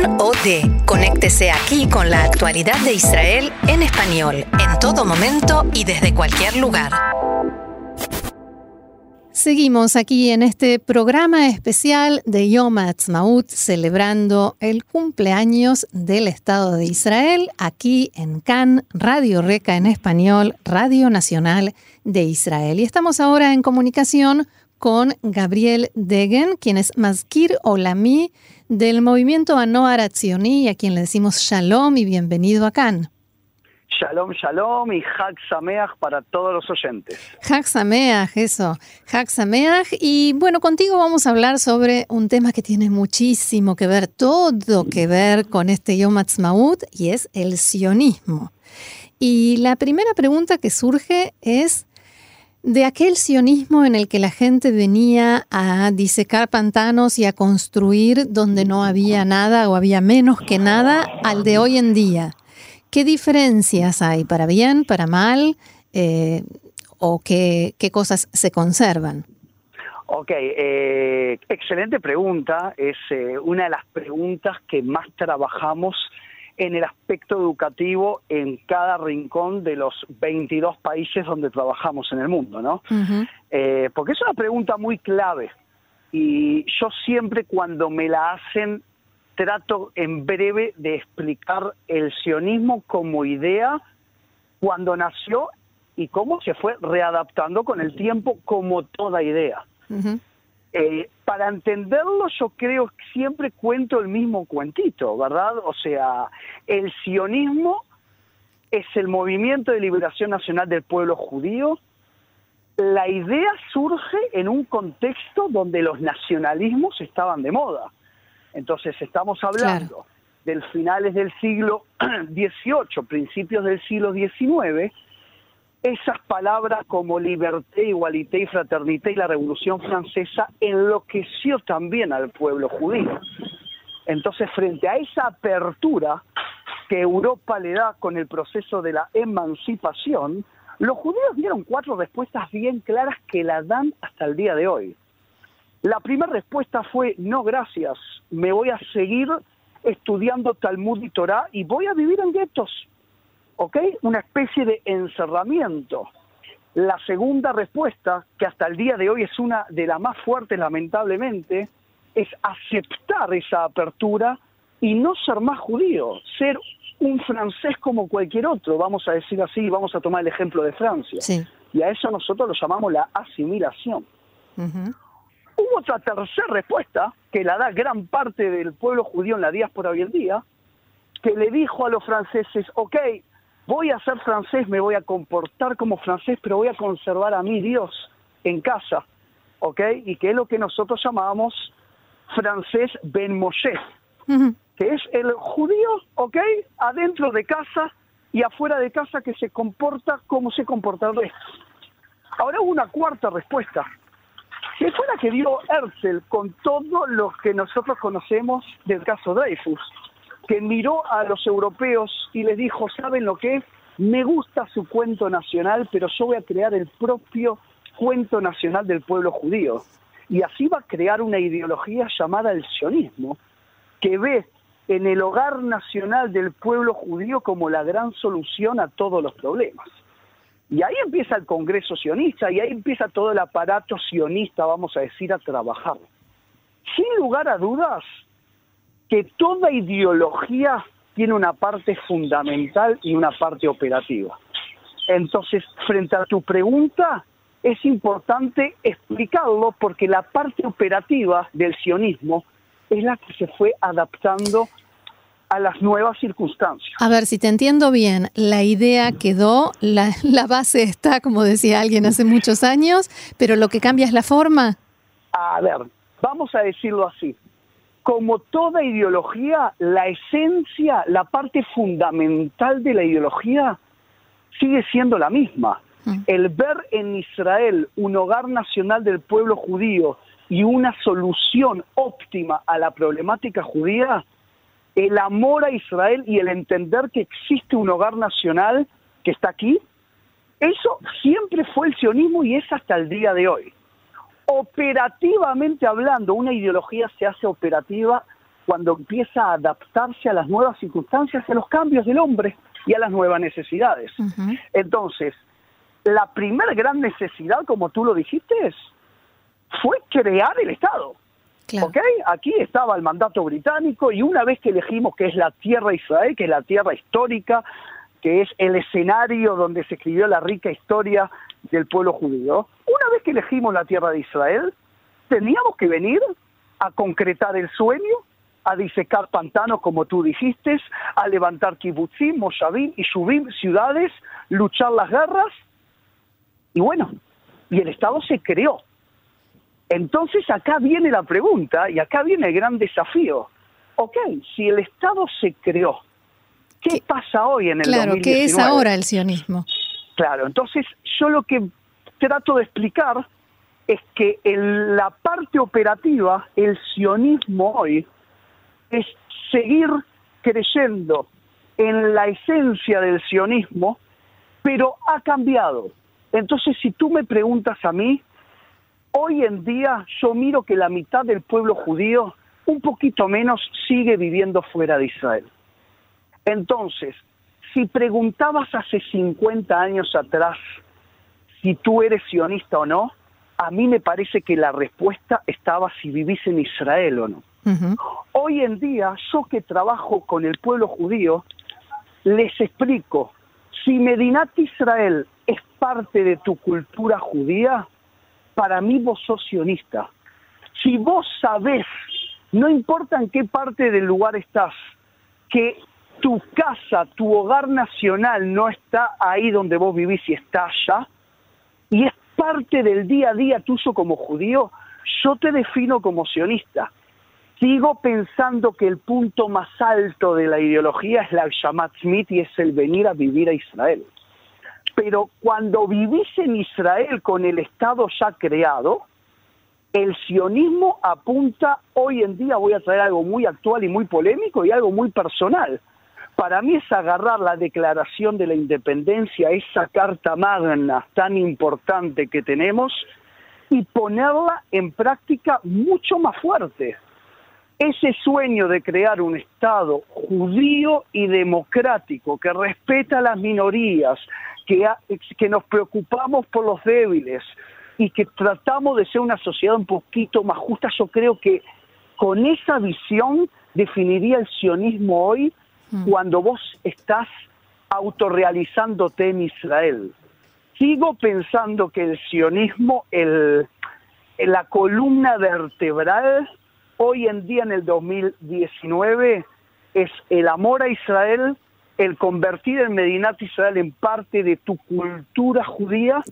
Can OD. Conéctese aquí con la actualidad de Israel en español, en todo momento y desde cualquier lugar. Seguimos aquí en este programa especial de Yom Ha'atzmaut celebrando el cumpleaños del Estado de Israel aquí en Cannes, Radio Reca en español, Radio Nacional de Israel. Y estamos ahora en comunicación con Gabriel Degen, quien es Mazkir Olami del movimiento Anoar Atzioni, a quien le decimos Shalom y bienvenido a Cannes. Shalom, shalom y Hag Sameach para todos los oyentes. Hag Sameach, eso, Hag Sameach. Y bueno, contigo vamos a hablar sobre un tema que tiene muchísimo que ver, todo que ver con este Yom Ha'atzmaut, y es el sionismo. Y la primera pregunta que surge es de aquel sionismo en el que la gente venía a disecar pantanos y a construir donde no había nada o había menos que nada, al de hoy en día. ¿Qué diferencias hay para bien, para mal eh, o qué, qué, cosas se conservan? Ok, eh, excelente pregunta. Es eh, una de las preguntas que más trabajamos en el aspecto educativo en cada rincón de los 22 países donde trabajamos en el mundo, ¿no? eh, porque es una pregunta muy clave y yo siempre cuando me la hacen trato en breve de explicar el sionismo como idea cuando nació y cómo se fue readaptando con el tiempo como toda idea. Eh, para entenderlo yo creo que siempre cuento el mismo cuentito, ¿verdad? O sea, el sionismo es el movimiento de liberación nacional del pueblo judío. La idea surge en un contexto donde los nacionalismos estaban de moda. Entonces estamos hablando claro. del finales del siglo XVIII, principios del siglo XIX, esas palabras como liberté, igualité y fraternité y la Revolución Francesa enloqueció también al pueblo judío. Entonces, frente a esa apertura que Europa le da con el proceso de la emancipación, los judíos dieron cuatro respuestas bien claras que la dan hasta el día de hoy. La primera respuesta fue, no gracias, me voy a seguir estudiando Talmud y Torah y voy a vivir en guetos. ¿Ok? Una especie de encerramiento. La segunda respuesta, que hasta el día de hoy es una de las más fuertes, lamentablemente, es aceptar esa apertura y no ser más judío, ser un francés como cualquier otro, vamos a decir así, vamos a tomar el ejemplo de Francia. Sí. Y a eso nosotros lo llamamos la asimilación. Uh -huh. Hubo otra tercera respuesta, que la da gran parte del pueblo judío en la diáspora hoy en día, que le dijo a los franceses, ok, voy a ser francés, me voy a comportar como francés, pero voy a conservar a mi Dios en casa, ¿ok? Y que es lo que nosotros llamamos francés Ben Moshe, Uh -huh. que es el judío, ¿ok? Adentro de casa y afuera de casa que se comporta como se comporta el resto. Ahora hubo una cuarta respuesta, que fue la que dio Herzl con todo lo que nosotros conocemos del caso Dreyfus que miró a los europeos y les dijo, ¿saben lo que? Me gusta su cuento nacional, pero yo voy a crear el propio cuento nacional del pueblo judío. Y así va a crear una ideología llamada el sionismo, que ve en el hogar nacional del pueblo judío como la gran solución a todos los problemas. Y ahí empieza el Congreso sionista y ahí empieza todo el aparato sionista, vamos a decir, a trabajar. Sin lugar a dudas, que toda ideología tiene una parte fundamental y una parte operativa. Entonces, frente a tu pregunta, es importante explicarlo porque la parte operativa del sionismo es la que se fue adaptando a las nuevas circunstancias. A ver, si te entiendo bien, la idea quedó, la, la base está, como decía alguien hace muchos años, pero lo que cambia es la forma. A ver, vamos a decirlo así como toda ideología, la esencia, la parte fundamental de la ideología sigue siendo la misma. Mm. El ver en Israel un hogar nacional del pueblo judío y una solución óptima a la problemática judía, el amor a Israel y el entender que existe un hogar nacional que está aquí, eso siempre fue el sionismo y es hasta el día de hoy operativamente hablando, una ideología se hace operativa cuando empieza a adaptarse a las nuevas circunstancias, a los cambios del hombre y a las nuevas necesidades. Entonces, la primera gran necesidad, como tú lo dijiste, fue crear el Estado. Aquí estaba el mandato británico y una vez que elegimos que es la tierra Israel, que es la tierra histórica, que es el escenario donde se escribió la rica historia del pueblo judío, una vez que elegimos la tierra de Israel, teníamos que venir a concretar el sueño, a disecar pantanos, como tú dijiste, a levantar kibutzim, moshavim y shubim, ciudades, luchar las guerras. Y bueno, y el Estado se creó. Entonces acá viene la pregunta y acá viene el gran desafío. Ok, si el Estado se creó, ¿qué, pasa hoy en el claro, ¿qué es ahora el sionismo? Claro, entonces yo lo que trato de explicar es que en la parte operativa, el sionismo hoy es seguir creyendo en la esencia del sionismo, pero ha cambiado. Entonces, si tú me preguntas a mí, hoy en día yo miro que la mitad del pueblo judío, un poquito menos, sigue viviendo fuera de Israel. Entonces, si preguntabas hace 50 años atrás si tú eres sionista o no, a mí me parece que la respuesta estaba si vivís en Israel o no. Hoy en día, yo que trabajo con el pueblo judío, les explico, si Medinat Israel es parte de tu cultura judía, para mí vos sos sionista. Si vos sabés, no importa en qué parte del lugar estás, que tu casa, tu hogar nacional no está ahí donde vos vivís y está allá, y es parte del día a día tuyo como judío, yo te defino como sionista. Sigo pensando que el punto más alto de la ideología es la Shamat Smith y es el venir a vivir a Israel. Pero cuando vivís en Israel con el Estado ya creado, el sionismo apunta hoy en día, voy a traer algo muy actual y muy polémico y algo muy personal. Para mí es agarrar la declaración de la independencia, esa carta magna tan importante que tenemos, y ponerla en práctica mucho más fuerte. Ese sueño de crear un Estado judío y democrático que respeta a las minorías, que, que nos preocupamos por los débiles y que tratamos de ser una sociedad un poquito más justa, yo creo que con esa visión definiría el sionismo hoy Mm. cuando vos estás autorrealizándote en Israel. Sigo pensando que el sionismo, el, la columna vertebral, hoy en día en el 2019, es el amor a Israel, el convertir el Medinat Israel en parte de tu cultura judía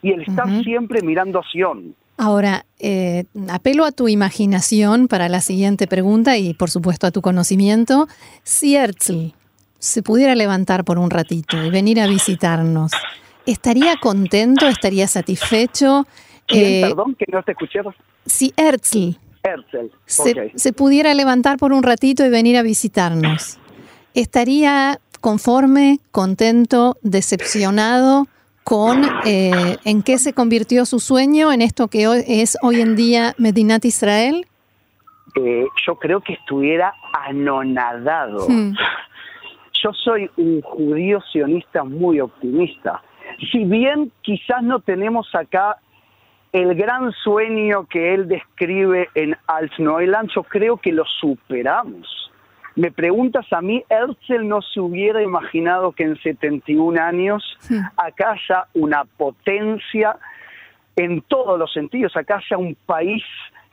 y el estar siempre mirando a Sion. Ahora, eh, apelo a tu imaginación para la siguiente pregunta y por supuesto a tu conocimiento. Si Herzl se pudiera levantar por un ratito y venir a visitarnos, ¿estaría contento? ¿Estaría satisfecho? Eh, perdón, que no te escuché. Si Herzl, Herzl. Se, se pudiera levantar por un ratito y venir a visitarnos, ¿estaría conforme, contento, decepcionado? Con eh, en qué se convirtió su sueño en esto que hoy, es hoy en día Medinat Israel? Eh, yo creo que estuviera anonadado. Hmm. Yo soy un judío sionista muy optimista. Si bien quizás no tenemos acá el gran sueño que él describe en Alt-Neuland, yo creo que lo superamos me preguntas a mí, Herzl no se hubiera imaginado que en 71 años acá haya una potencia en todos los sentidos, acá haya un país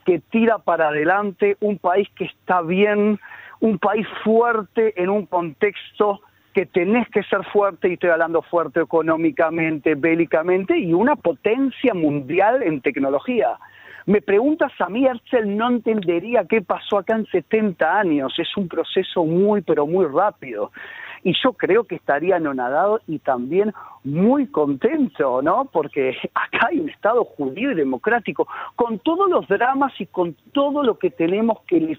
que tira para adelante, un país que está bien, un país fuerte en un contexto que tenés que ser fuerte, y estoy hablando fuerte económicamente, bélicamente, y una potencia mundial en tecnología. Me preguntas a mí, Herzl no entendería qué pasó acá en 70 años. Es un proceso muy, pero muy rápido. Y yo creo que estaría anonadado y también muy contento, ¿no? Porque acá hay un Estado judío y democrático, con todos los dramas y con todo lo que tenemos que le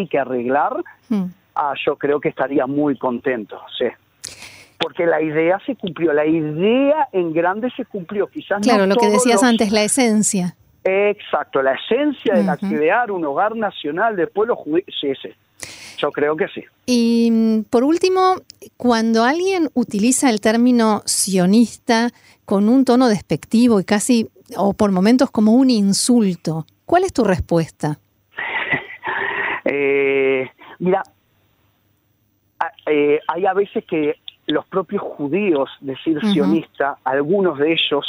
y que arreglar, hmm. ah, yo creo que estaría muy contento, sí porque la idea se cumplió, la idea en grande se cumplió, quizás claro, lo que decías antes, la esencia. Exacto, la esencia de la crear un hogar nacional del pueblo judío, sí, sí. Yo creo que sí. Y mm, por último, cuando alguien utiliza el término sionista con un tono despectivo y casi, o por momentos como un insulto, ¿cuál es tu respuesta? eh, mira, eh, hay a veces que los propios judíos decir sionista, algunos de ellos,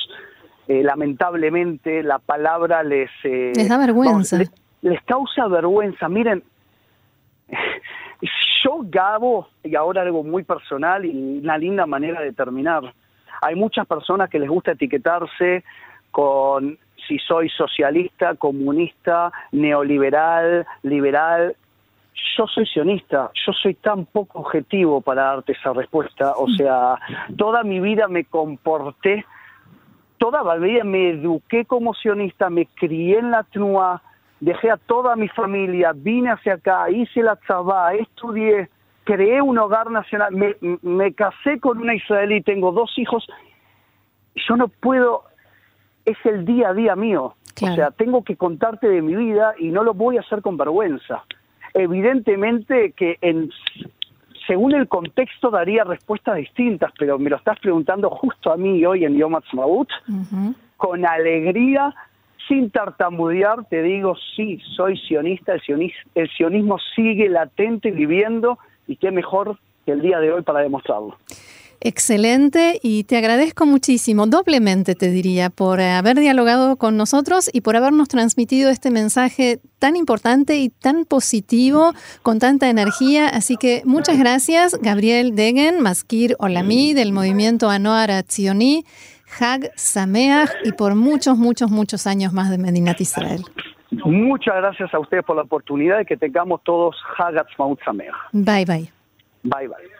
eh, lamentablemente, la palabra les... Eh, les da vergüenza. les, causa vergüenza. Miren, yo, Gabo, y ahora algo muy personal y una linda manera de terminar, hay muchas personas que les gusta etiquetarse con si soy socialista, comunista, neoliberal, liberal, yo soy sionista, yo soy tan poco objetivo para darte esa respuesta. O sea, toda mi vida me comporté, toda la vida me eduqué como sionista, me crié en la TNUA, dejé a toda mi familia, vine hacia acá, hice la tzabá, estudié, creé un hogar nacional, me, me casé con una israelí, tengo dos hijos. Yo no puedo, es el día a día mío. O sea, tengo que contarte de mi vida y no lo voy a hacer con vergüenza evidentemente que en, según el contexto daría respuestas distintas, pero me lo estás preguntando justo a mí hoy en Yom Ha'atzmaut, con alegría, sin tartamudear, te digo, sí, soy sionista, el, sionismo, el sionismo sigue latente viviendo y qué mejor que el día de hoy para demostrarlo. Excelente y te agradezco muchísimo, doblemente te diría, por haber dialogado con nosotros y por habernos transmitido este mensaje tan importante y tan positivo, con tanta energía. Así que muchas gracias, Gabriel Degen, Maskir Olami del movimiento Anoar Atzioni, Hag Sameach y por muchos, muchos, muchos años más de Medinat Israel. Muchas gracias a ustedes por la oportunidad y que tengamos todos Hag Sameach. Bye bye. Bye bye.